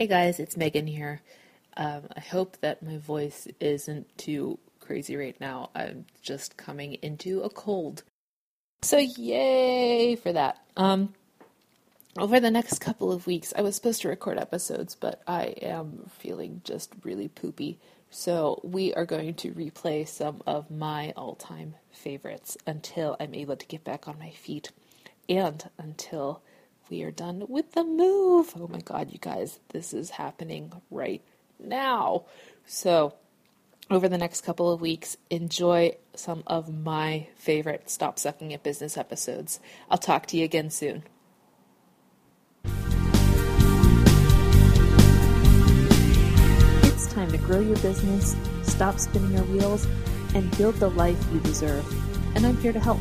Hey guys, it's Megan here. Um, I hope that my voice isn't too crazy right now. I'm just coming into a cold. So, yay for that. Um, over the next couple of weeks, I was supposed to record episodes, but I am feeling just really poopy. So, we are going to replay some of my all time favorites until I'm able to get back on my feet and until we are done with the move. Oh my god, you guys, this is happening right now. So, over the next couple of weeks, enjoy some of my favorite Stop Sucking at Business episodes. I'll talk to you again soon. It's time to grow your business, stop spinning your wheels, and build the life you deserve. And I'm here to help.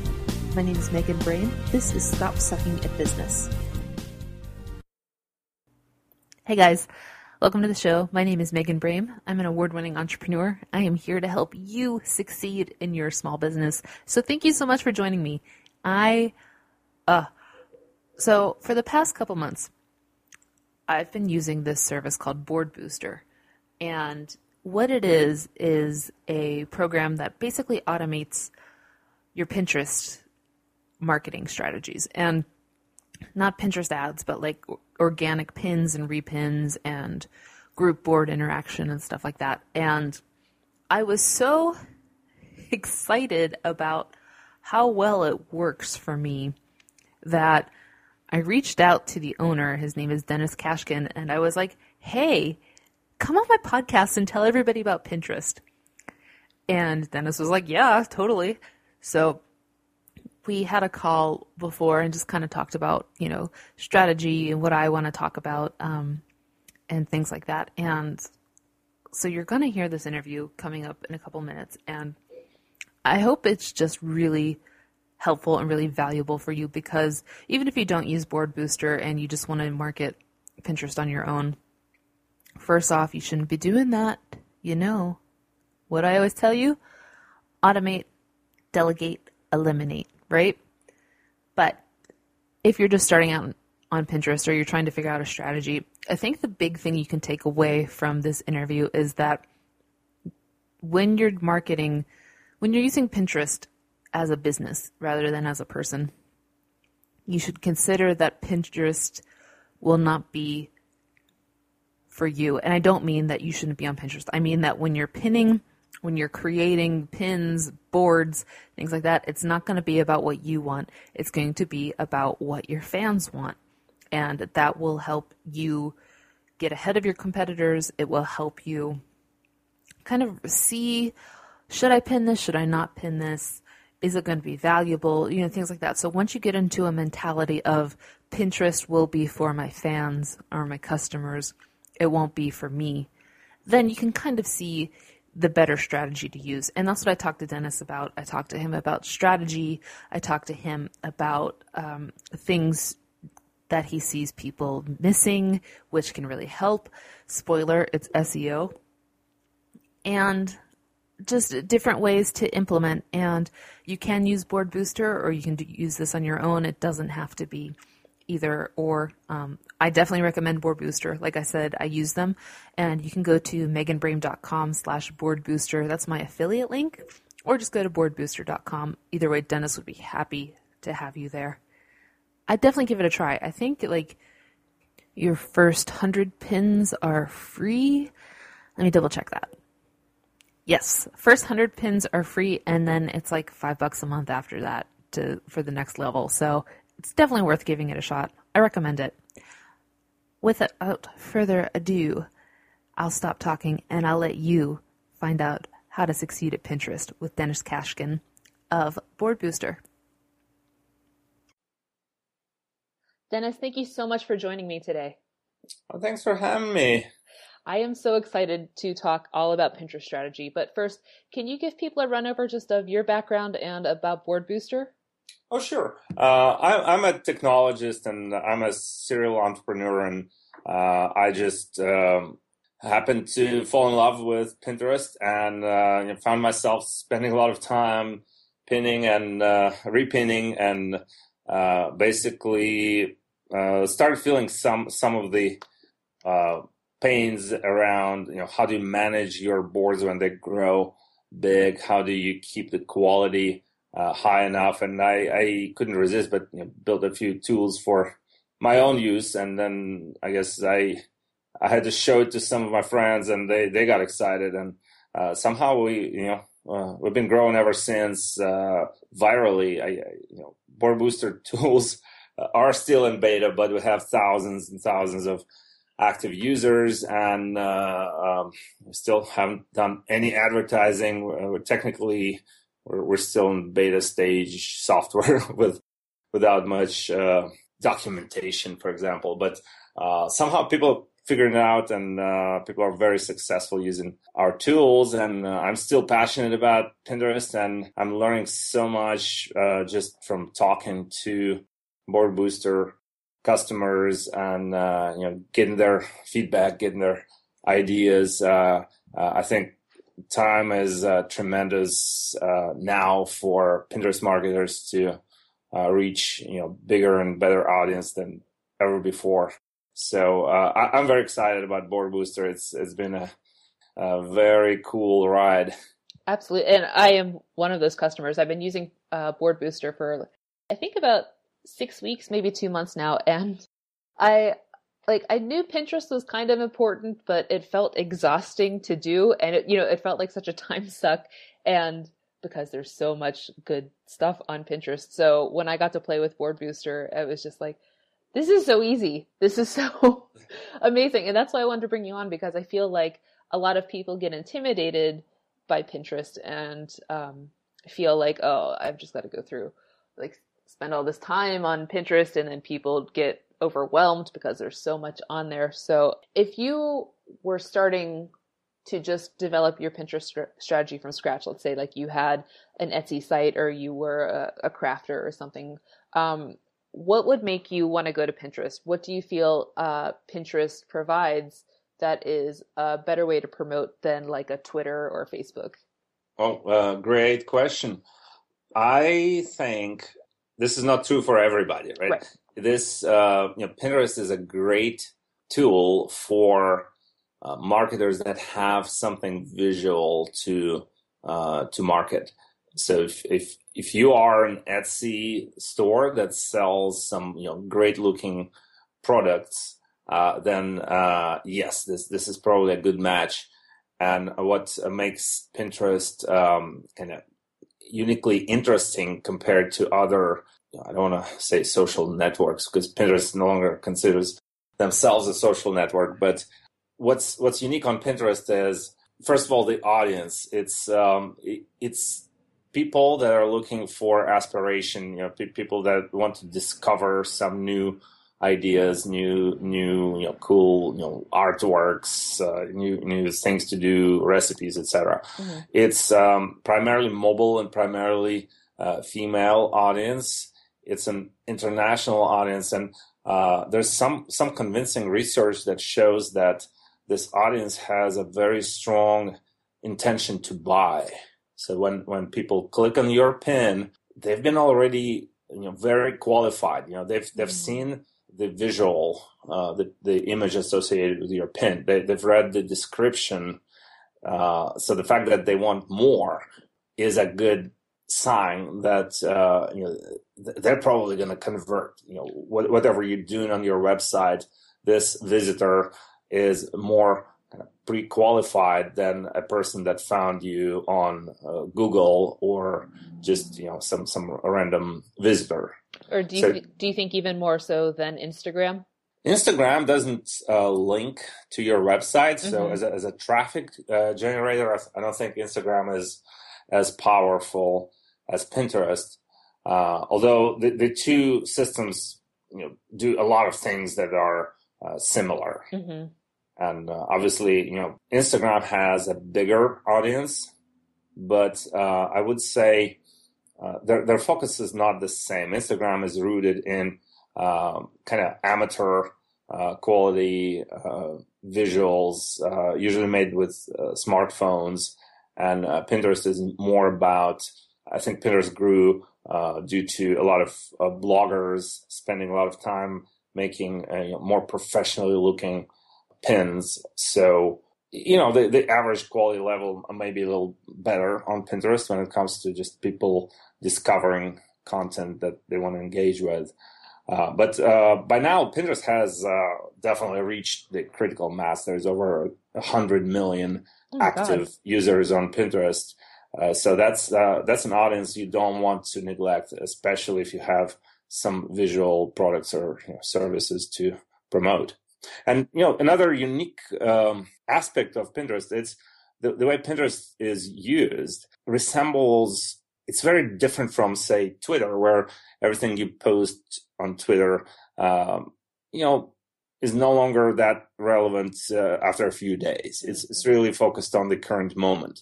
My name is Megan Brame. This is Stop Sucking at Business. Hey guys, welcome to the show. My name is Megan Brame. I'm an award winning entrepreneur. I am here to help you succeed in your small business. So thank you so much for joining me. I, uh, so for the past couple months, I've been using this service called Board Booster. And what it is, is a program that basically automates your Pinterest marketing strategies. And not Pinterest ads, but like organic pins and repins and group board interaction and stuff like that. And I was so excited about how well it works for me that I reached out to the owner. His name is Dennis Kashkin. And I was like, hey, come on my podcast and tell everybody about Pinterest. And Dennis was like, yeah, totally. So we had a call before and just kind of talked about you know strategy and what I want to talk about um, and things like that. And so you're going to hear this interview coming up in a couple minutes, and I hope it's just really helpful and really valuable for you because even if you don't use Board Booster and you just want to market Pinterest on your own, first off, you shouldn't be doing that. You know what I always tell you: automate, delegate, eliminate right? But if you're just starting out on Pinterest or you're trying to figure out a strategy, I think the big thing you can take away from this interview is that when you're marketing, when you're using Pinterest as a business rather than as a person, you should consider that Pinterest will not be for you. And I don't mean that you shouldn't be on Pinterest. I mean that when you're pinning when you're creating pins, boards, things like that, it's not going to be about what you want. It's going to be about what your fans want. And that will help you get ahead of your competitors. It will help you kind of see should I pin this? Should I not pin this? Is it going to be valuable? You know, things like that. So once you get into a mentality of Pinterest will be for my fans or my customers, it won't be for me, then you can kind of see the better strategy to use. And that's what I talked to Dennis about. I talked to him about strategy. I talked to him about um, things that he sees people missing, which can really help. Spoiler, it's SEO. And just different ways to implement. And you can use Board Booster or you can use this on your own. It doesn't have to be either or. Um, I definitely recommend Board Booster. Like I said, I use them, and you can go to meganbrame.com slash board booster. That's my affiliate link, or just go to boardbooster.com. Either way, Dennis would be happy to have you there. I'd definitely give it a try. I think like your first hundred pins are free. Let me double check that. Yes, first hundred pins are free, and then it's like five bucks a month after that to for the next level. So it's definitely worth giving it a shot. I recommend it. Without further ado, I'll stop talking and I'll let you find out how to succeed at Pinterest with Dennis Kashkin of Board Booster. Dennis, thank you so much for joining me today. Well, thanks for having me. I am so excited to talk all about Pinterest strategy. But first, can you give people a run over just of your background and about Board Booster? Oh, sure. Uh, I, am a technologist and I'm a serial entrepreneur, and uh, I just um, happened to fall in love with Pinterest and uh, found myself spending a lot of time pinning and uh, repinning, and uh, basically uh, started feeling some some of the pains around you know how do you manage your boards when they grow big? How do you keep the quality uh, high enough? And I, I couldn't resist, but you know, built a few tools for my own use, and then I guess I I had to show it to some of my friends, and they they got excited, and uh, somehow we you know uh, we've been growing ever since uh, virally. I, you know board booster tools are still in beta, but we have thousands and thousands of active users, and uh, um, still haven't done any advertising. We're technically we're, we're still in beta stage software with without much uh, documentation, for example. But uh, somehow people figuring it out, and uh, people are very successful using our tools. And uh, I'm still passionate about Pinterest, and I'm learning so much uh, just from talking to Board Booster customers and uh, you know getting their feedback, getting their ideas. I think time is tremendous now for Pinterest marketers to reach you know bigger and better audience than ever before. So uh, I, am very excited about Board Booster. It's it's been a, a, very cool ride. Absolutely, and I am one of those customers. I've been using uh, Board Booster for I think about six weeks, maybe two months now, and I like I knew Pinterest was kind of important, but it felt exhausting to do, and it you know it felt like such a time suck, and because there's so much good stuff on Pinterest. So when I got to play with Board Booster, it was just like this is so easy. This is so amazing. And that's why I wanted to bring you on because I feel like a lot of people get intimidated by Pinterest and um, feel like, oh, I've just got to go through, like, spend all this time on Pinterest, and then people get overwhelmed because there's so much on there. So if you were starting to just develop your Pinterest strategy from scratch, let's say like you had an Etsy site or you were a, a crafter or something, um, what would make you want to go to Pinterest? What do you feel uh, Pinterest provides that is a better way to promote than like a Twitter or Facebook? Oh, uh, great question. I think this is not true for everybody, right? right. This, uh, you know, Pinterest is a great tool for uh, marketers that have something visual to uh, to market. So if, if if you are an Etsy store that sells some you know great looking products, uh, then uh, yes, this this is probably a good match. And what makes Pinterest um, kind of uniquely interesting compared to other, I don't want to say social networks because Pinterest no longer considers themselves a social network. But what's what's unique on Pinterest is first of all the audience. It's um, it, it's people that are looking for aspiration, you know, people that want to discover some new ideas, new, new, you know, cool, you know, artworks, uh, new, new things to do, recipes, etc. Mm-hmm. It's um, primarily mobile and primarily uh, female audience. It's an international audience, and uh, there's some some convincing research that shows that this audience has a very strong intention to buy. So when when people click on your pin, they've been already you know very qualified. You know they've they've mm-hmm. seen the visual, uh, the the image associated with your pin. They, they've read the description. Uh, so the fact that they want more is a good sign that uh, you know they're probably going to convert. You know whatever you're doing on your website, this visitor is more pre-qualified than a person that found you on uh, Google or just you know some some random visitor. Or do you so, do you think even more so than Instagram? Instagram doesn't uh, link to your website, so mm-hmm. as, a, as a traffic uh, generator, I don't think Instagram is as powerful as Pinterest. Uh, although the, the two systems you know do a lot of things that are uh, similar. Mm-hmm. And uh, obviously, you know, Instagram has a bigger audience, but uh, I would say uh, their their focus is not the same. Instagram is rooted in um, kind of amateur uh, quality uh, visuals, uh, usually made with smartphones, and Pinterest is more about. I think Pinterest grew due to a lot of bloggers spending a lot of time making you know, more professionally looking pins. So you know the, the average quality level may be a little better on Pinterest when it comes to just people discovering content that they want to engage with. Uh, but uh, by now, Pinterest has uh, definitely reached the critical mass. There's over a hundred million oh active God. users on Pinterest. Uh, so that's uh, that's an audience you don't want to neglect, especially if you have some visual products or you know, services to promote. And you know, another unique um, aspect of Pinterest is the, the way Pinterest is used resembles. It's very different from, say, Twitter, where everything you post on Twitter, um, you know, is no longer that relevant uh, after a few days. It's, it's really focused on the current moment.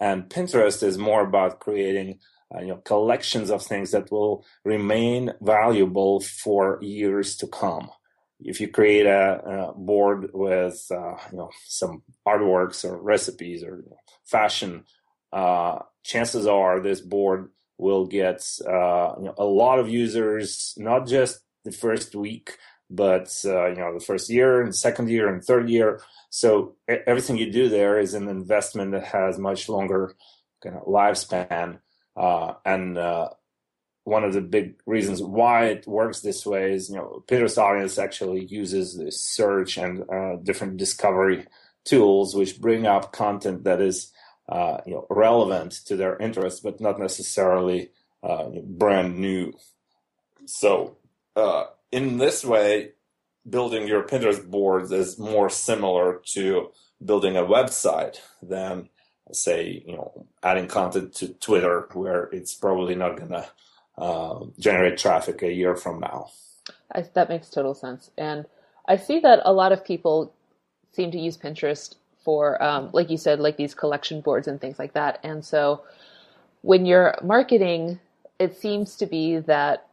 And Pinterest is more about creating uh, you know collections of things that will remain valuable for years to come if you create a, a board with uh, you know some artworks or recipes or fashion, uh, chances are this board will get uh, you know, a lot of users, not just the first week, but uh, you know the first year and second year and third year. So everything you do there is an investment that has much longer kind of lifespan, uh, and uh, one of the big reasons why it works this way is, you know, Pinterest audience actually uses this search and uh, different discovery tools, which bring up content that is, uh, you know, relevant to their interests, but not necessarily uh, brand new. So, uh, in this way, building your Pinterest boards is more similar to building a website than, say, you know, adding content to Twitter, where it's probably not gonna uh, generate traffic a year from now. I, that makes total sense. And I see that a lot of people seem to use Pinterest for, um, like you said, like these collection boards and things like that. And so when you're marketing, it seems to be that,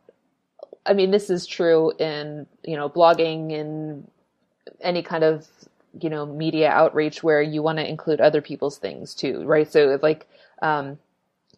I mean, this is true in, you know, blogging and any kind of, you know, media outreach where you want to include other people's things too, right? So it's like, um,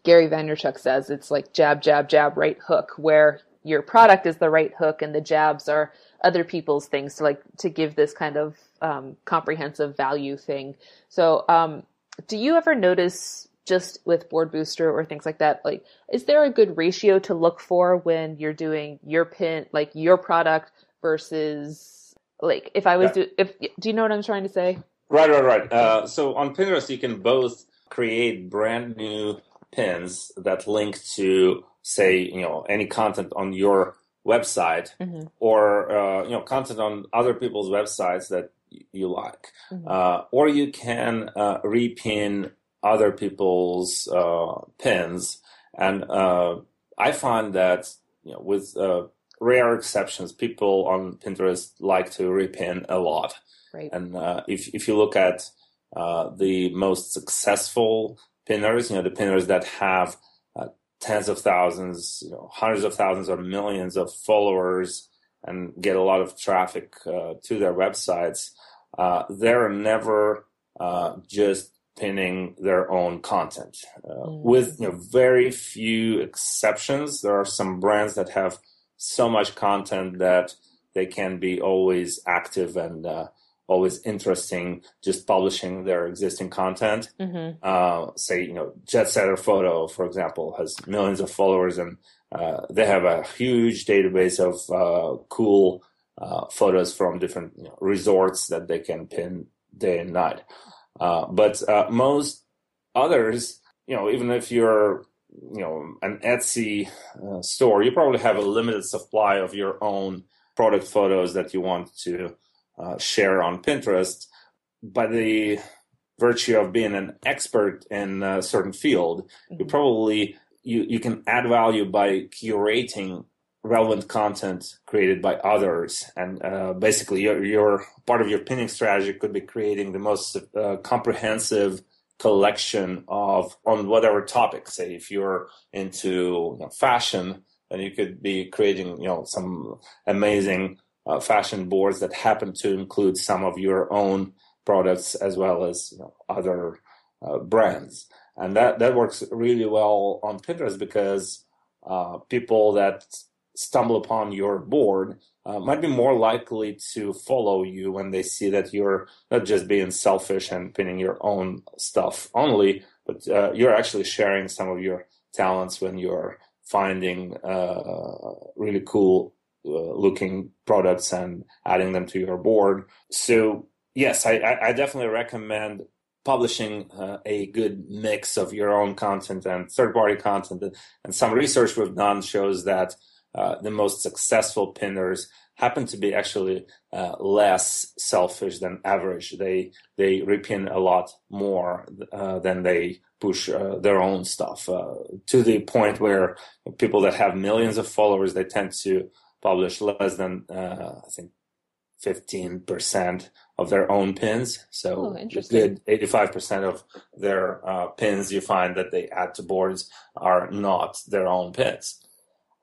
Gary Vaynerchuk says it's like jab, jab, jab, right hook, where your product is the right hook and the jabs are other people's things to like to give this kind of um, comprehensive value thing. So, um, do you ever notice just with Board Booster or things like that, like is there a good ratio to look for when you're doing your pin, like your product versus like if I was yeah. do if do you know what I'm trying to say? Right, right, right. Uh, so on Pinterest, you can both create brand new pins that link to say you know any content on your website mm-hmm. or uh, you know content on other people's websites that you like mm-hmm. uh, or you can uh, repin other people's uh, pins and uh, i find that you know with uh, rare exceptions people on pinterest like to repin a lot right. and if, if you look at the most successful pinners, you know, the pinners that have uh, tens of thousands, you know, hundreds of thousands or millions of followers and get a lot of traffic uh, to their websites, uh, they're never uh, just pinning their own content. Mm. With you know, very few exceptions, there are some brands that have so much content that they can be always active and uh, always interesting just publishing their existing content. Mm-hmm. Uh, say, you know, Jet Setter Photo, for example, has millions of followers and uh, they have a huge database of uh, cool uh, photos from different you know, resorts that they can pin day and night. Uh, but uh, most others, you know, even if you're you know an Etsy store, you probably have a limited supply of your own product photos that you want to uh, share on Pinterest by the virtue of being an expert in a certain field. Mm-hmm. You probably you, you can add value by curating relevant content created by others and uh, basically your, your part of your pinning strategy could be creating the most uh, comprehensive collection of on whatever topic say if you're into you know, fashion then you could be creating you know some amazing uh, fashion boards that happen to include some of your own products as well as you know, other uh, brands. And that, that works really well on Pinterest because uh, people that stumble upon your board uh, might be more likely to follow you when they see that you're not just being selfish and pinning your own stuff only, but uh, you're actually sharing some of your talents when you're finding uh, really cool looking products and adding them to your board. So yes, I, I definitely recommend publishing uh, a good mix of your own content and third party content. And some research we've done shows that uh, the most successful pinners happen to be actually uh, less selfish than average. They they repin a lot more uh, than they push uh, their own stuff uh, to the point where people that have millions of followers they tend to publish less than I think 15% of their own pins. So oh, good 85% of their uh, pins you find that they add to boards are not their own pins.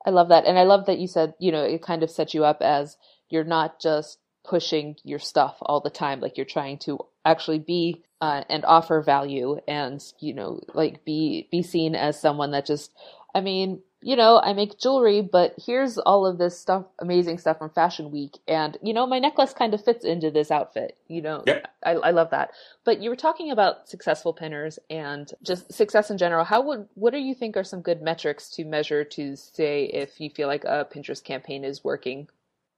I love that. And I love that you said, you know, it kind of sets you up as you're not just pushing your stuff all the time. Like you're trying to actually be uh, and offer value and, you know, like be, be seen as someone that just, I mean, you know, I make jewelry, but here's all of this stuff, amazing stuff from Fashion Week. And, you know, my necklace kind of fits into this outfit. You know, yep. I, I love that. But you were talking about successful pinners and just success in general. How would, what do you think are some good metrics to measure to say if you feel like a Pinterest campaign is working?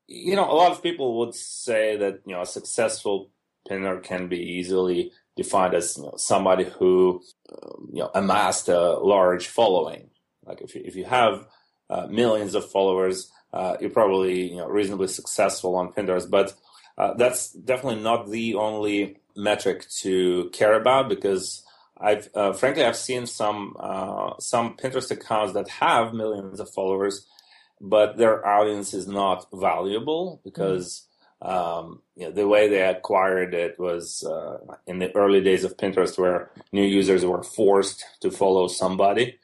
You know, a lot of people would say that, you know, a successful pinner can be easily defined as you know, somebody who, um, you know, amassed a large following like if you, if you have uh, millions of followers, uh, you're probably you know reasonably successful on Pinterest. But uh, that's definitely not the only metric to care about because I've uh, frankly I've seen some uh, some Pinterest accounts that have millions of followers, but their audience is not valuable because. Um, you know, the way they acquired it was uh, in the early days of Pinterest, where new users were forced to follow somebody,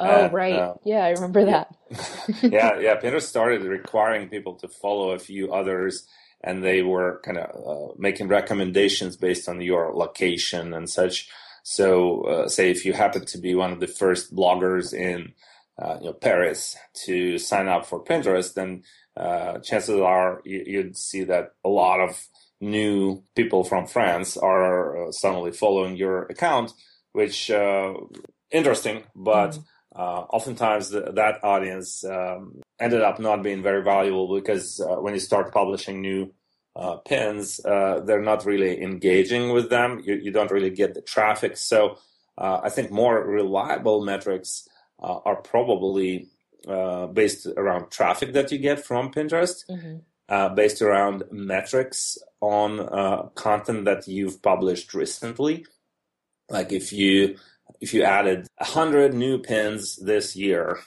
Oh, right. Uh, yeah, I remember that. yeah, yeah. Pinterest started requiring people to follow a few others, and they were kind of uh, making recommendations based on your location and such. So, uh, say if you happen to be one of the first bloggers in uh, you know, Paris to sign up for Pinterest, then uh, chances are you'd see that a lot of new people from France are uh, suddenly following your account, which interesting, but. Mm uh, oftentimes the, that audience um, ended up not being very valuable because uh, when you start publishing new uh, pins, uh, they're not really engaging with them. You, you don't really get the traffic. So uh, I think more reliable metrics uh, are probably based around traffic that you get from Pinterest, mm-hmm. based around metrics on content that you've published recently. Like if you if you added 100 new pins this year,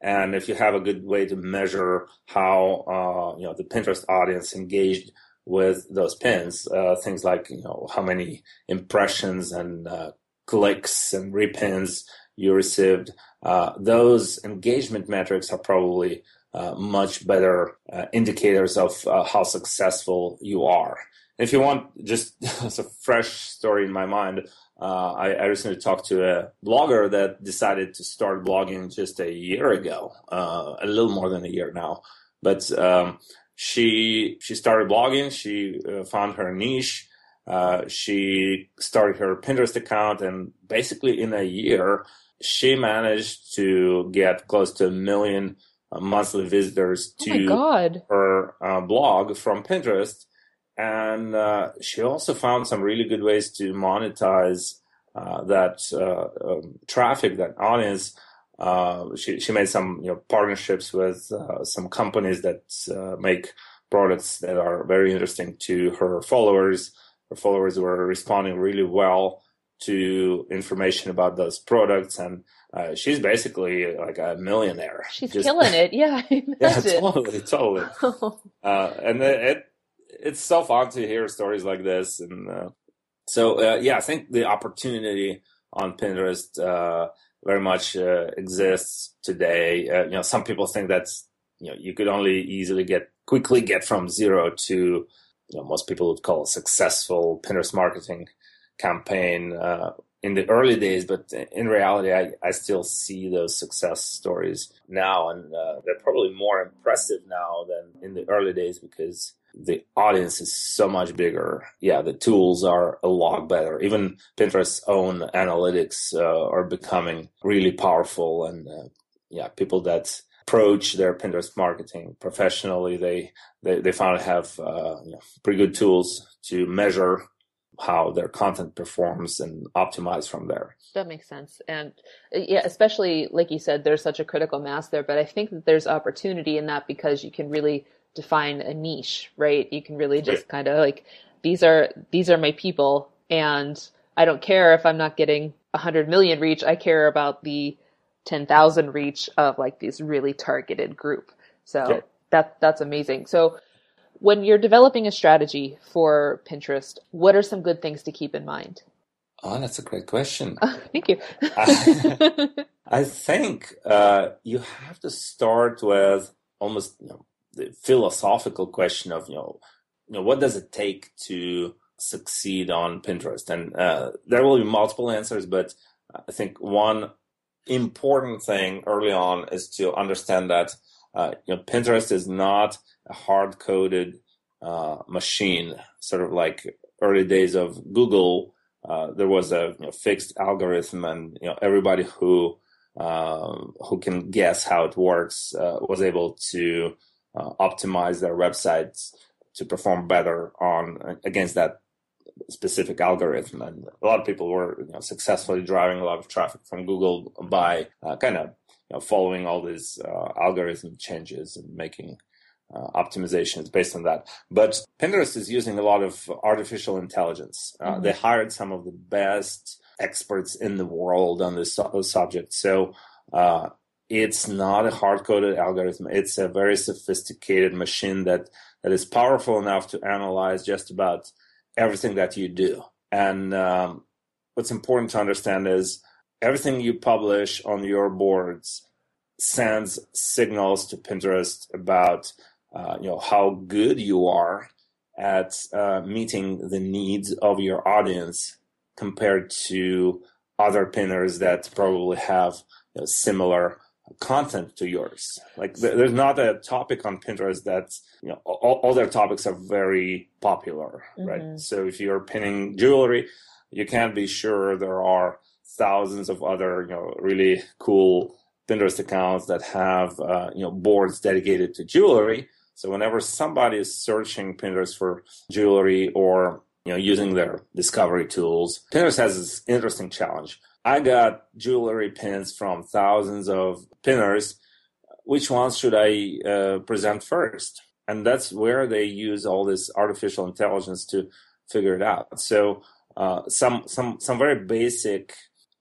and if you have a good way to measure how uh, you know the Pinterest audience engaged with those pins, uh, things like you know how many impressions and uh, clicks and repins you received, uh, those engagement metrics are probably uh, much better uh, indicators of how successful you are. If you want just a fresh story in my mind, uh, I, I, recently talked to a blogger that decided to start blogging just a year ago, uh, a little more than a year now. But um, she she started blogging. She uh, found her niche. Uh, she started her Pinterest account, and basically in a year, she managed to get close to a million uh, monthly visitors oh to oh her uh, blog from Pinterest and uh, she also found some really good ways to monetize uh, that uh, um, traffic, that audience. Uh, she she made some you know partnerships with uh, some companies that uh, make products that are very interesting to her followers. Her followers were responding really well to information about those products and uh, she's basically like a millionaire. She's Just, killing it. Yeah, yeah, totally, totally. uh, and it, it's so fun to hear stories like this. And uh, so, uh, yeah, I think the opportunity on Pinterest uh, very much uh, exists today. You know, some people think that's you know you could only easily get quickly get from zero to you know most people would call a successful Pinterest marketing campaign. Uh, in the early days, but in reality, I, I still see those success stories now, and uh, they're probably more impressive now than in the early days because the audience is so much bigger. Yeah, the tools are a lot better. Even Pinterest's own analytics uh, are becoming really powerful, and uh, yeah, people that approach their Pinterest marketing professionally, they they, they finally have uh, you know, pretty good tools to measure how their content performs and optimize from there. That makes sense. And uh, yeah, especially like you said, there's such a critical mass there, but I think that there's opportunity in that because you can really define a niche, right? You can really just kind of like, these are, these are my people and I don't care if I'm not getting 100 million reach. I care about the 10,000 reach of like this really targeted group. So yeah. that, that's amazing. So when you're developing a strategy for Pinterest, what are some good things to keep in mind? Oh, that's a great question. Oh, thank you. I, think uh, you have to start with almost you know, the philosophical question of you know, you know, what does it take to succeed on Pinterest? And uh, there will be multiple answers, but I think one important thing early on is to understand that uh, you know Pinterest is not a hard coded uh, machine, sort of like early days of Google. Uh, there was a you know, fixed algorithm, and you know everybody who uh, who can guess how it works uh, was able to uh, optimize their websites to perform better on against that specific algorithm. And a lot of people were you know, successfully driving a lot of traffic from Google by uh, kind of you know, following all these uh, algorithm changes and making uh, optimizations based on that. But Pinterest is using a lot of artificial intelligence. Uh, mm-hmm. They hired some of the best experts in the world on this subject. So uh, it's not a hard coded algorithm. It's a very sophisticated machine that, that is powerful enough to analyze just about everything that you do. And um, what's important to understand is everything you publish on your boards sends signals to Pinterest about uh, you know how good you are at uh, meeting the needs of your audience compared to other pinners that probably have you know, similar content to yours. Like there's not a topic on Pinterest that's you know all, all their topics are very popular, mm-hmm. right? So if you're pinning jewelry, you can't be sure there are thousands of other you know really cool Pinterest accounts that have uh, you know boards dedicated to jewelry. So whenever somebody is searching Pinterest for jewelry or you know using their discovery tools, Pinterest has this interesting challenge I got jewelry pins from thousands of pinners. Which ones should I uh, present first? And that's where they use all this artificial intelligence to figure it out. So uh, some some some very basic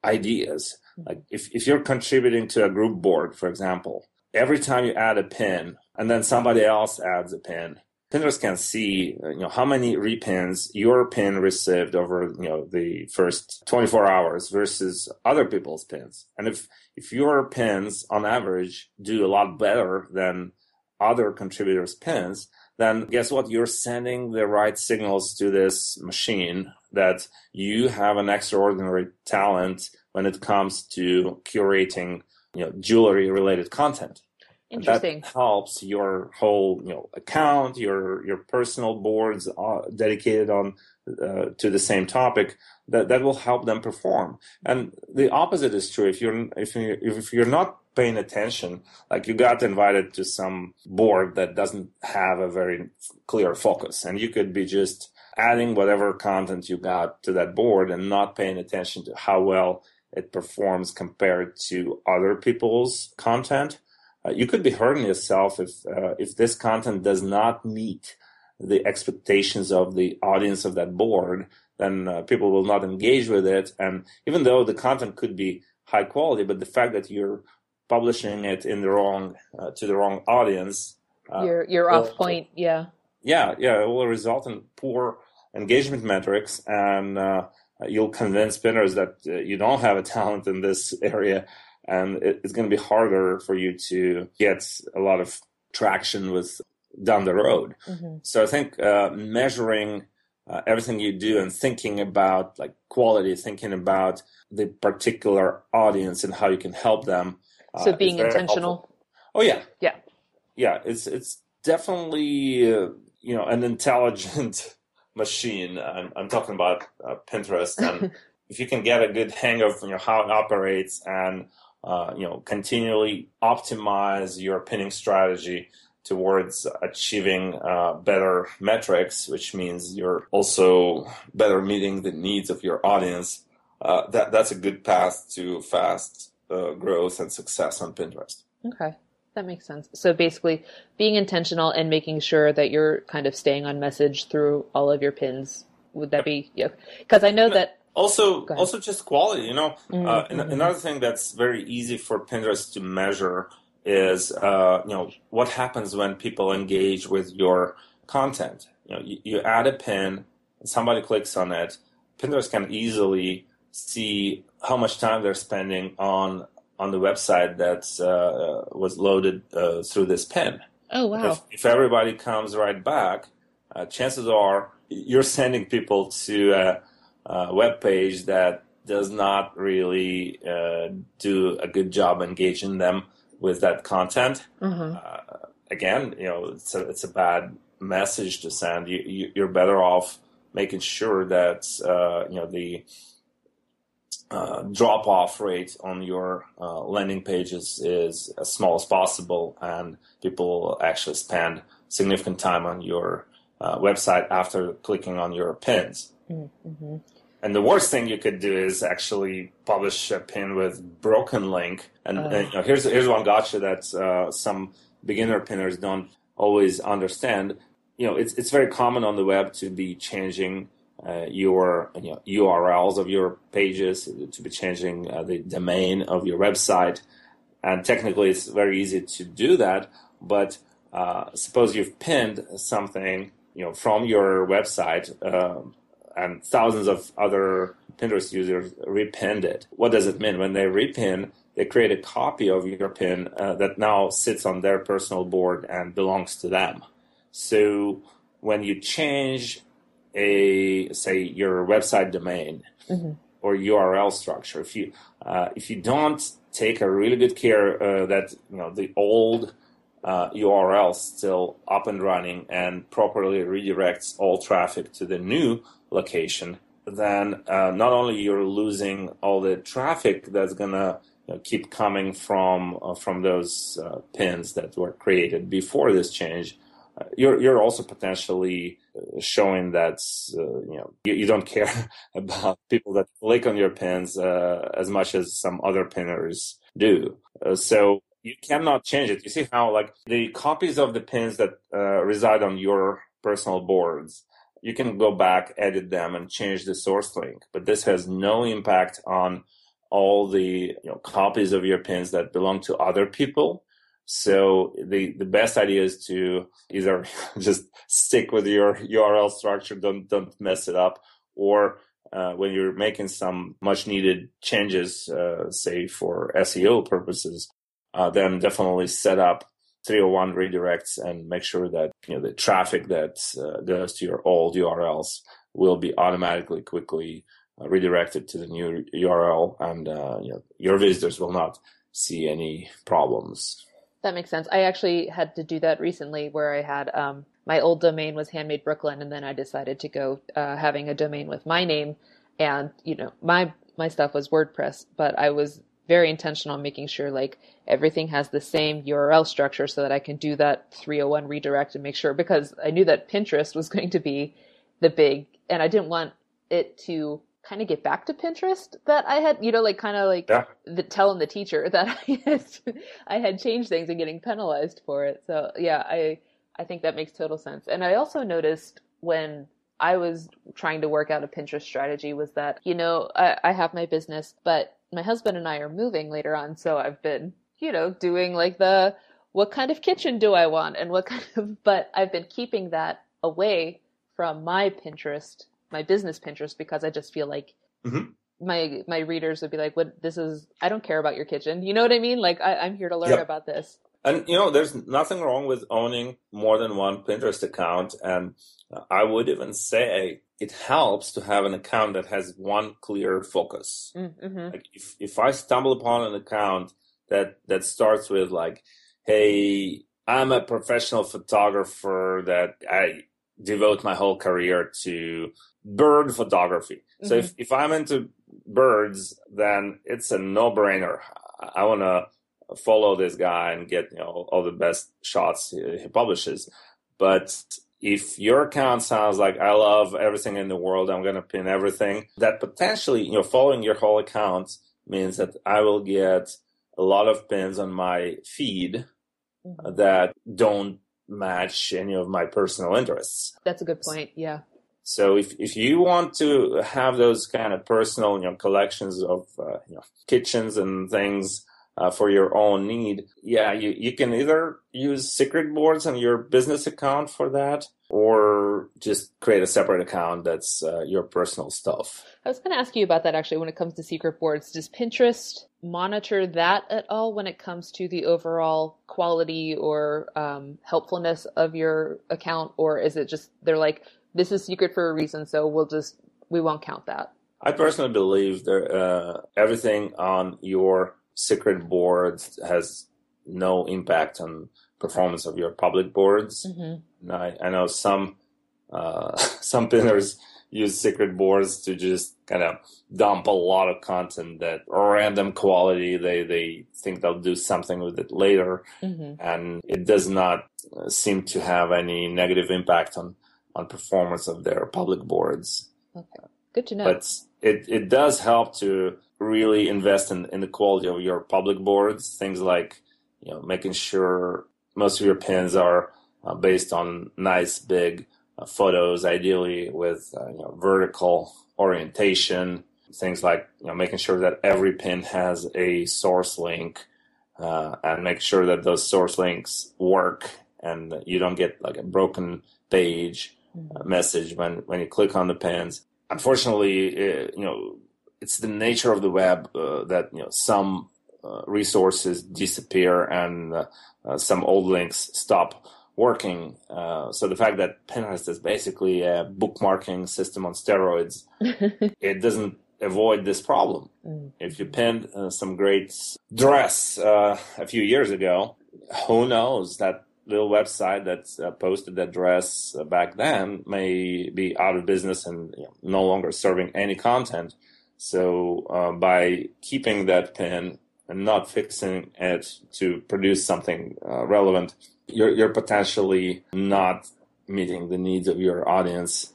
ideas. Like if, if you're contributing to a group board, for example, every time you add a pin and then somebody else adds a pin, Pinterest can see, you know, how many repins your pin received over, you know, the first 24 hours versus other people's pins. And if, if your pins on average do a lot better than other contributors' pins, then guess what? You're sending the right signals to this machine that you have an extraordinary talent when it comes to curating, you know, jewelry related content. Interesting. That helps your whole you know account, your your personal boards uh, dedicated on uh, to the same topic. That that will help them perform. And the opposite is true. If you're if you if you're not paying attention, like you got invited to some board that doesn't have a very clear focus, and you could be just adding whatever content you got to that board and not paying attention to how well it performs compared to other people's content uh, you could be hurting yourself if uh, if this content does not meet the expectations of the audience of that board then uh, people will not engage with it. And even though the content could be high quality but the fact that you're publishing it in the wrong uh, to the wrong audience uh, you're you're will, off point yeah. Yeah yeah it will result in poor engagement metrics and uh, you'll convince spinners that you don't have a talent in this area and it, it's going to be harder for you to get a lot of traction with down the road. Mm-hmm. So I think uh, measuring uh, everything you do and thinking about like quality, thinking about the particular audience and how you can help them. Uh, so being intentional. Helpful. Oh yeah, yeah, yeah. It's it's definitely uh, you know an intelligent machine. I'm, I'm talking about uh, Pinterest, and if you can get a good hang of you know how it operates and uh, you know continually optimize your pinning strategy towards achieving uh, better metrics, which means you're also better meeting the needs of your audience. Uh, that that's a good path to fast uh, growth and success on Pinterest. Okay. That makes sense. So basically, being intentional and making sure that you're kind of staying on message through all of your pins. Would that be yeah? Because I know that also also just quality. You know, mm-hmm. uh, mm-hmm. another thing that's very easy for Pinterest to measure is uh, you know what happens when people engage with your content. You know, you, you add a pin, somebody clicks on it. Pinterest can easily see how much time they're spending on on the website that uh, was loaded uh, through this pin. Oh wow! If, if everybody comes right back, uh, chances are you're sending people to a web page that does not really uh, do a good job engaging them with that content. Mm-hmm. Uh, again, you know, it's a, it's a bad message to send. You, you, are better off making sure that uh, you know the uh, drop off rate on your uh, landing pages is as small as possible, and people actually spend significant time on your uh, website after clicking on your pins. Mm-hmm. And the worst thing you could do is actually publish a pin with broken link. And, and you know, here's here's one gotcha that uh, some beginner pinners don't always understand. You know, it's it's very common on the web to be changing uh, your you know, URLs of your pages, to be changing uh, the domain of your website. And technically, it's very easy to do that. But uh, suppose you've pinned something, you know, from your website, um, and thousands of other Pinterest users repinned it. What does it mean when they repin? They create a copy of your pin uh, that now sits on their personal board and belongs to them. So when you change a say your website domain mm-hmm. or URL structure. If you uh, if you don't take a really good care uh, that you know the old uh, URL still up and running and properly redirects all traffic to the new location, then uh, not only you're losing all the traffic that's gonna you know, keep coming from uh, from those uh, pins that were created before this change, you're you're also potentially uh, showing that uh, you know you, you, don't care about people that click on your pins uh, as much as some other pinners do. Uh, so you cannot change it. You see how like the copies of the pins that uh, reside on your personal boards, you can go back, edit them, and change the source link. But this has no impact on all the you know, copies of your pins that belong to other people so the, the best idea is to either just stick with your URL structure, don't, don't mess it up, or uh, when you're making some much needed changes, uh, say for SEO purposes, uh, then definitely set up 301 redirects and make sure that you know the traffic that uh, goes to your old URLs will be automatically quickly uh, redirected to the new URL, and uh, you know your visitors will not see any problems. That makes sense. I actually had to do that recently where I had um, my old domain was Handmade Brooklyn, and then I decided to go uh, having a domain with my name, and you know my my stuff was WordPress, but I was very intentional on making sure like everything has the same URL structure so that I can do that 301 redirect and make sure because I knew that Pinterest was going to be the big, and I didn't want it to kind of get back to Pinterest that I had, you know, like kind of like yeah. the, telling the teacher that I had, I had changed things and getting penalized for it. So yeah, I, I think that makes total sense. And I also noticed when I was trying to work out a Pinterest strategy was that, you know, I, I have my business, but my husband and I are moving later on. So I've been, you know, doing like the, what kind of kitchen do I want? And what kind of, but I've been keeping that away from my Pinterest my business Pinterest because I just feel like mm-hmm. my my readers would be like, "What? This is I don't care about your kitchen." You know what I mean? Like I, am here to learn yep. about this. And you know, there's nothing wrong with owning more than one Pinterest account, and I would even say it helps to have an account that has one clear focus. Mm-hmm. Like if, if I stumble upon an account that that starts with like, hey, I'm a professional photographer that I devote my whole career to bird photography. So if, if I'm into birds, then it's a no brainer. I want to follow this guy and get you know all the best shots he, he publishes. But if your account sounds like I love everything in the world, I'm going to pin everything. That potentially, you know, following your whole account means that I will get a lot of pins on my feed Mhm. that don't match any of my personal interests. That's a good point. Yeah. So if, if you want to have those kind of personal, you know, collections of, uh, you know, kitchens and things, uh, for your own need, yeah, you, you can either use secret boards on your business account for that or just create a separate account that's, uh, your personal stuff. I was going to ask you about that actually when it comes to secret boards. Does Pinterest monitor that at all when it comes to the overall quality or um, helpfulness of your account? Or is it just they're like, this is secret for a reason, so we'll just, we won't count that? I personally believe that uh, everything on your secret boards has no impact on performance of your public boards. Mm-hmm. I, I know some uh, some pinners use secret boards to just kind of dump a lot of content that random quality. They they think they'll do something with it later, Mm-hmm. and it does not seem to have any negative impact on on performance of their public boards Okay. Good to know. but it, it does help to really invest in, in the quality of your public boards. Things like, you know, making sure most of your pins are uh, based on nice big uh, photos, ideally with uh, you know, vertical orientation. Things like you know making sure that every pin has a source link, uh, and make sure that those source links work, and you don't get like a broken page uh, message when when you click on the pins. Unfortunately, uh, you know it's the nature of the web uh, that you know some uh, resources disappear and uh, uh, some old links stop working. Uh, so the fact that Pinterest is basically a bookmarking system on steroids, it doesn't avoid this problem. Mm. If you pinned uh, some great dress uh, a few years ago, who knows that little website that uh, posted that dress back then may be out of business and you know, no longer serving any content. So uh, by keeping that pin and not fixing it to produce something uh, relevant, you're you're potentially not meeting the needs of your audience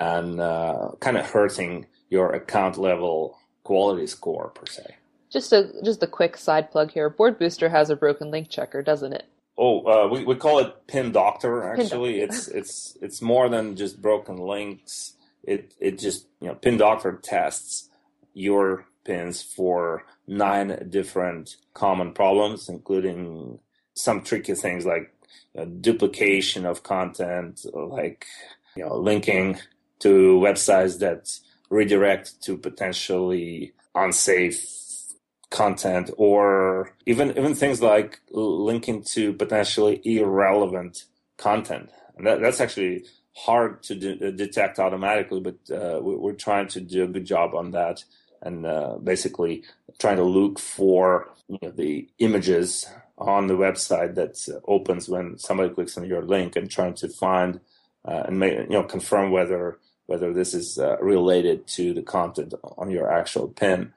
and uh, kind of hurting your account level quality score per se. Just a just a quick side plug here. Board Booster has a broken link checker, doesn't it? Oh, uh, we we call it Pin Doctor. Actually, Doctor. it's it's it's more than just broken links. It it just you know Pin Doctor tests your pins for nine different common problems, including some tricky things like you know, duplication of content, like you know linking to websites that redirect to potentially unsafe content or even even things like linking to potentially irrelevant content. And that, that's actually hard to de- detect automatically but uh, we- we're trying to do a good job on that and uh, basically trying to look for you know, the images on the website that opens when somebody clicks on your link and trying to find uh, and make, you know confirm whether whether this is uh, related to the content on your actual pin.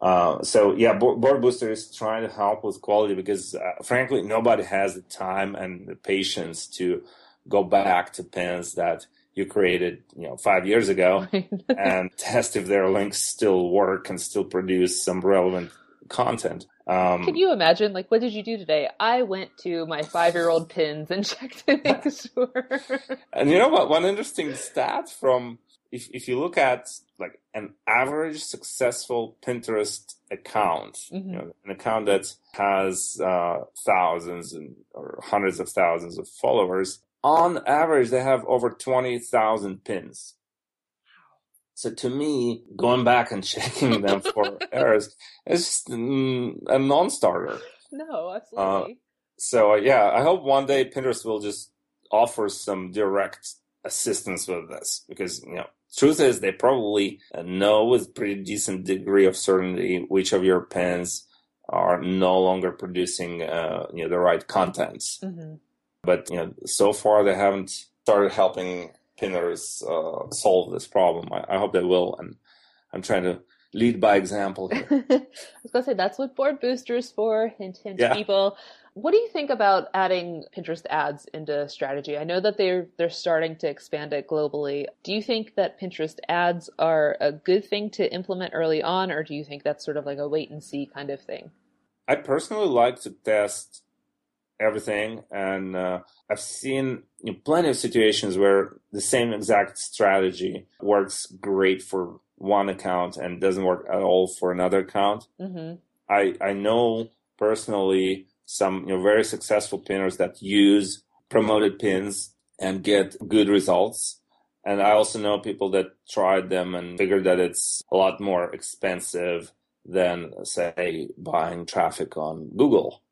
Uh, so yeah, Board Booster is trying to help with quality because uh, frankly nobody has the time and the patience to go back to pins that you created you know five years ago and test if their links still work and still produce some relevant content. Um, Can you imagine? Like, what did you do today? I went to my five-year-old pins and checked to make sure. And you know what? One interesting stat from if if you look at like an average successful Pinterest account, Mhm. you know, an account that has uh, thousands and or hundreds of thousands of followers, on average they have over twenty thousand pins. So to me, going back and checking them for errors is just mm, a non-starter no, absolutely. so uh, yeah, I hope one day Pinterest will just offer some direct assistance with this because you know truth is they probably know with pretty decent degree of certainty which of your pins are no longer producing uh, you know the right contents. Mm-hmm. But you know, so far they haven't started helping pinners uh, solve this problem. I, I, hope they will, and I'm trying to lead by example. Here. I was gonna say that's what Board boosters for. Hint, hint, yeah. people. What do you think about adding Pinterest ads into strategy? I know that they're they're starting to expand it globally. Do you think that Pinterest ads are a good thing to implement early on, or do you think that's sort of like a wait and see kind of thing? I personally like to test everything, and uh, I've seen you know, plenty of situations where the same exact strategy works great for one account and doesn't work at all for another account. Mm-hmm. I I know personally some you know very successful pinners that use promoted pins and get good results. And I also know people that tried them and figured that it's a lot more expensive than say buying traffic on Google.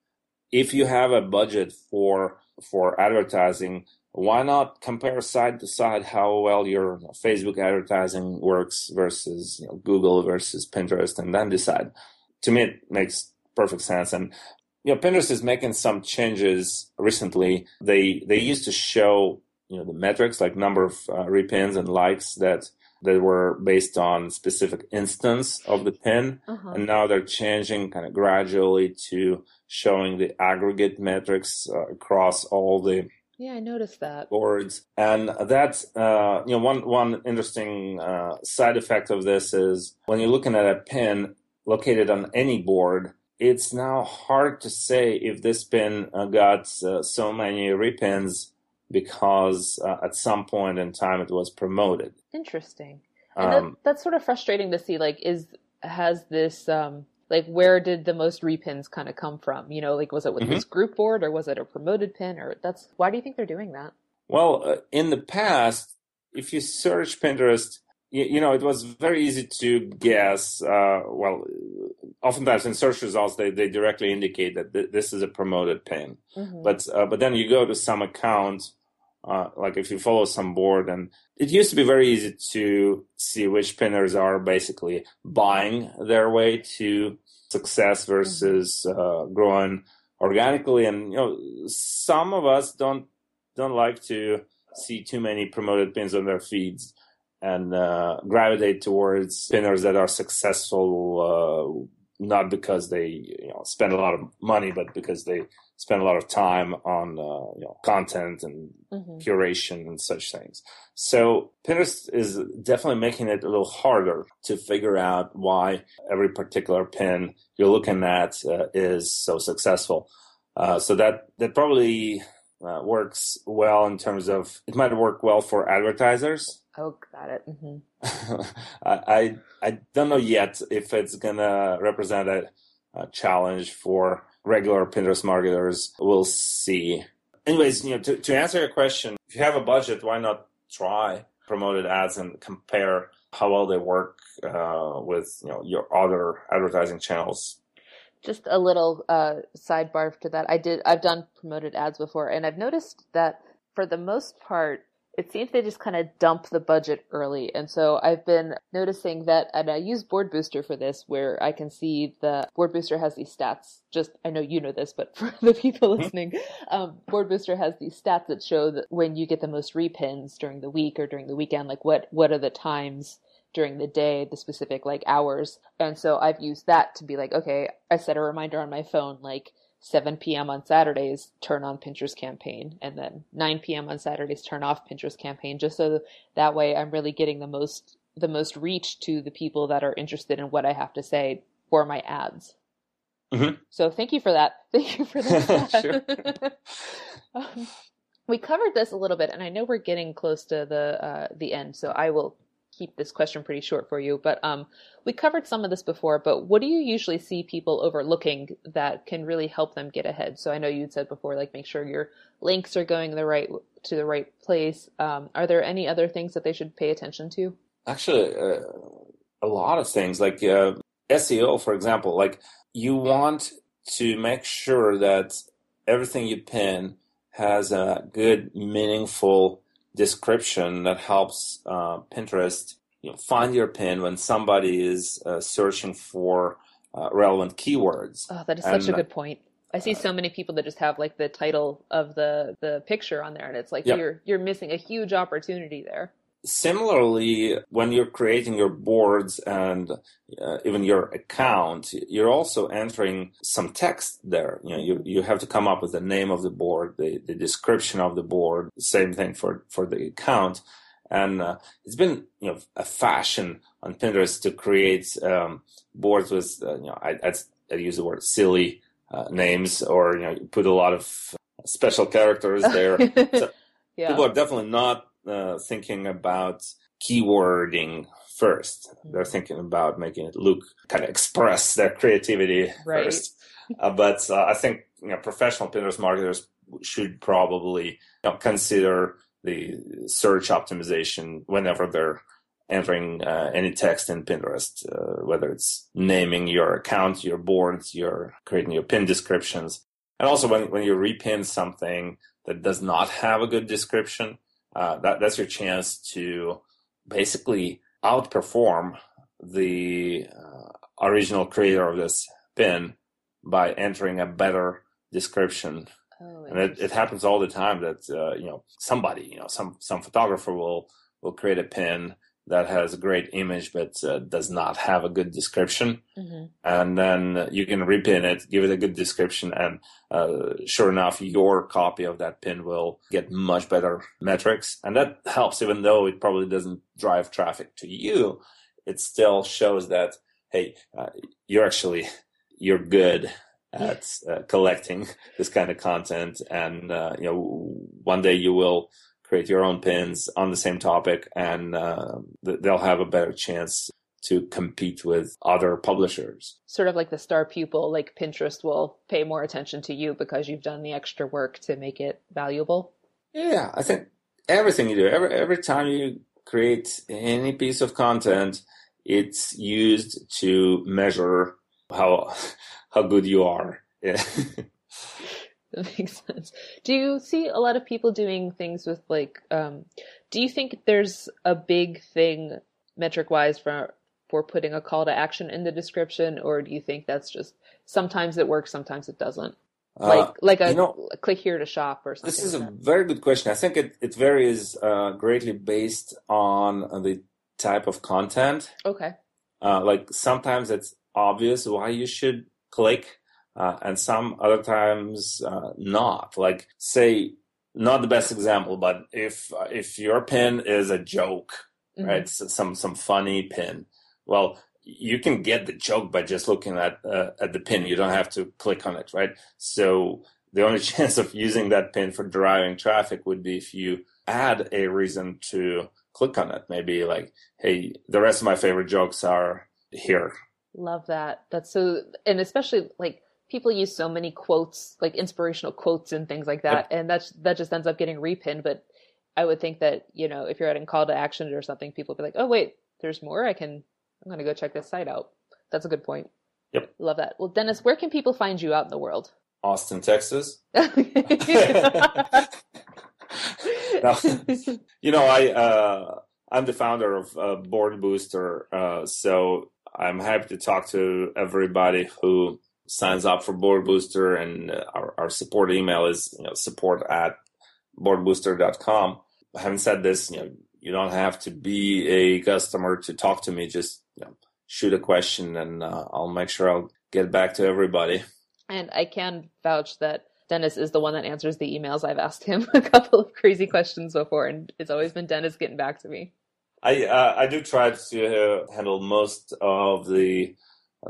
If you have a budget for for advertising, why not compare side to side how well your Facebook advertising works versus you know, Google versus Pinterest, and then decide. To me, it makes perfect sense. And you know, Pinterest is making some changes recently. They they used to show you know the metrics like number of uh, repins and likes that that were based on specific instance of the pin, uh-huh. and now they're changing kind of gradually to showing the aggregate metrics uh, across all the yeah, I noticed that. boards, and that's uh, you know one one interesting uh, side effect of this is when you're looking at a pin located on any board, it's now hard to say if this pin uh, got uh, so many repins because uh, at some point in time it was promoted. Interesting. And um, that, that's sort of frustrating to see. Like, is has this um, like where did the most repins kind of come from? You know, like was it with mm-hmm. this group board or was it a promoted pin? Or that's why do you think they're doing that? Well, uh, in the past, if you search Pinterest, you, you know it was very easy to guess. Uh, well, oftentimes in search results they, they directly indicate that th- this is a promoted pin, mm-hmm. but uh, but then you go to some account uh, like if you follow some board and it used to be very easy to see which pinners are basically buying their way to success versus mm-hmm. uh, growing organically and you know some of us don't don't like to see too many promoted pins on their feeds and uh, gravitate towards pinners that are successful uh, not because they you know spend a lot of money but because they spend a lot of time on uh, you know content and mm-hmm. curation and such things. So Pinterest is definitely making it a little harder to figure out why every particular pin you're looking at uh, is so successful. Uh, so that that probably uh, works well in terms of it might work well for advertisers. Oh, got it. Mm-hmm. I, I, I don't know yet if it's gonna represent a, a challenge for regular Pinterest marketers We'll see. Anyways, you know, to, to answer your question, if you have a budget, why not try promoted ads and compare how well they work uh, with you know your other advertising channels. Just a little uh, sidebar to that. I did. I've done promoted ads before, and I've noticed that for the most part, it seems they just kind of dump the budget early. And so I've been noticing that, and I use Board Booster for this, where I can see the Board Booster has these stats. Just, I know you know this, but for the people mm-hmm. listening, um, Board Booster has these stats that show that when you get the most repins during the week or during the weekend, like what, what are the times during the day, the specific like hours. And so I've used that to be like, okay, I set a reminder on my phone, like, 7 p.m. on Saturdays, turn on Pinterest campaign, and then 9 p.m. on Saturdays, turn off Pinterest campaign, just so that way I'm really getting the most the most reach to the people that are interested in what I have to say for my ads. Mm-hmm. So thank you for that. Thank you for that. um, we covered this a little bit, and I know we're getting close to the uh, the end, so I will keep this question pretty short for you, but um, we covered some of this before. But what do you usually see people overlooking that can really help them get ahead? So I know you'd said before, like make sure your links are going the right to the right place. Um, are there any other things that they should pay attention to? Actually, uh, a lot of things like uh, SEO, for example. Like you want to make sure that everything you pin has a good, meaningful description that helps uh, Pinterest you know, find your pin when somebody is uh, searching for uh, relevant keywords. Oh, that is such a good point. I see so many people that just have like the title of the the picture on there, and it's like yep. you're you're missing a huge opportunity there. Similarly, when you're creating your boards and uh, even your account, you're also entering some text there. You know, you, you have to come up with the name of the board, the, the description of the board. Same thing for, for the account. And uh, it's been, you know, a fashion on Pinterest to create um, boards with, uh, you know, I, I'd, I'd, use the word silly uh, names or, you know, put a lot of special characters there. so yeah. People are definitely not uh, thinking about keywording first. Mm-hmm. They're thinking about making it look kind of express their creativity right. first. Uh, but uh, I think you know, professional Pinterest marketers should probably you know, consider the search optimization whenever they're entering uh, any text in Pinterest, uh, whether it's naming your account, your boards, your creating your pin descriptions, and also when when you repin something that does not have a good description, uh, that that's your chance to basically outperform the uh, original creator of this pin by entering a better description. Oh, and it, it, happens all the time that uh, you know somebody, you know, some some photographer will will create a pin that has a great image but uh, does not have a good description. Mm-hmm. and then you can repin it give it a good description and uh, sure enough your copy of that pin will get much better metrics. And that helps even though it probably doesn't drive traffic to you it still shows that hey uh, you're actually you're good at uh, collecting this kind of content. And uh, you know one day you will create your own pins on the same topic and uh, they'll have a better chance to compete with other publishers. Sort of like the star pupil, like Pinterest will pay more attention to you because you've done the extra work to make it valuable. Yeah, I think everything you do, every every time you create any piece of content, it's used to measure how how good you are. Yeah. that makes sense. Do you see a lot of people doing things with like? Um, do you think there's a big thing metric wise for for putting a call to action in the description, or do you think that's just sometimes it works, sometimes it doesn't? Uh, like uh, like a you know, click here to shop or something. This is like a very good question. I think it it varies uh, greatly based on the type of content. Okay. Uh, like sometimes it's obvious why you should click uh, and some other times uh, not. Like say, not the best example, but if uh, if your pin is a joke, mm-hmm. right? So some some funny pin. Well, you can get the joke by just looking at uh, at the pin. You don't have to click on it, right? So the only chance of using that pin for driving traffic would be if you add a reason to click on it. Maybe like, hey, the rest of my favorite jokes are here. Love that. That's so, and especially like people use so many quotes, like inspirational quotes and things like that, yep. and that's that just ends up getting repinned. But I would think that you know if you're adding call to action or something, people be like, oh wait, there's more. I can I'm going to go check this site out. That's a good point. Yep, love that. Well, Dennis, where can people find you out in the world? Austin, Texas. now, you know, I uh, I'm the founder of uh, Board Booster, uh, so I'm happy to talk to everybody who signs up for Board Booster, and uh, our, our support email is you know, support at boardbooster.com. Having said this, you know, you don't have to be a customer to talk to me. Just you know, shoot a question, and uh, I'll make sure I'll get back to everybody. And I can vouch that Dennis is the one that answers the emails. I've asked him a couple of crazy questions before, and it's always been Dennis getting back to me. I uh, I do try to uh, handle most of the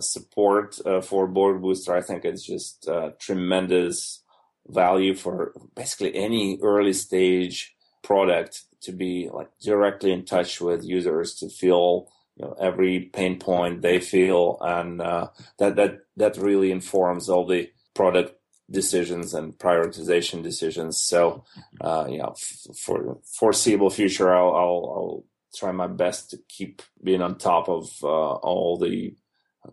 support uh, for Board Booster. I think it's just uh, tremendous value for basically any early stage product to be like directly in touch with users to feel you know every pain point they feel and uh, that that that really informs all the product decisions and prioritization decisions so uh, you know f- for foreseeable future I'll, I'll, I'll try my best to keep being on top of uh, all the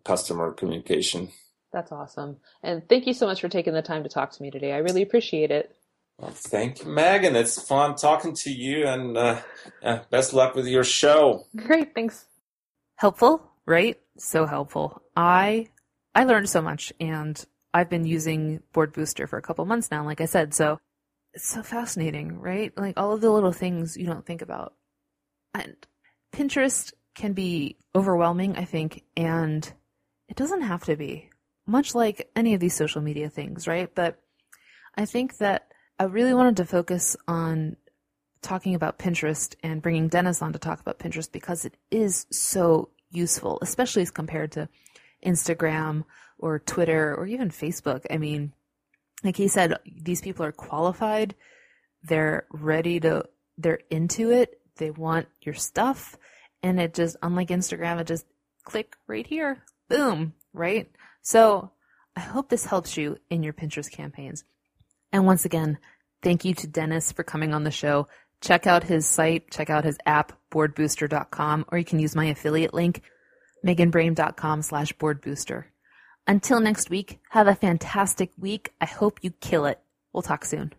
customer communication. That's awesome. And thank you so much for taking the time to talk to me today. I really appreciate it. Well, thank you, Megan. It's fun talking to you, and uh, best luck with your show. Great, thanks. Helpful, right? So helpful. I I learned so much, and I've been using Board Booster for a couple months now. Like I said, so it's so fascinating, right? Like all of the little things you don't think about, and Pinterest can be overwhelming, I think, and it doesn't have to be. Much like any of these social media things, right? But I think that I really wanted to focus on talking about Pinterest and bringing Dennis on to talk about Pinterest because it is so useful, especially as compared to Instagram or Twitter or even Facebook. I mean, like he said, these people are qualified. They're ready to, they're into it. They want your stuff. And it just, unlike Instagram, it just click right here. Boom. Right? So I hope this helps you in your Pinterest campaigns. And once again, thank you to Dennis for coming on the show. Check out his site, check out his app, boardbooster.com, or you can use my affiliate link, meganbrame.com slash boardbooster. Until next week, have a fantastic week. I hope you kill it. We'll talk soon.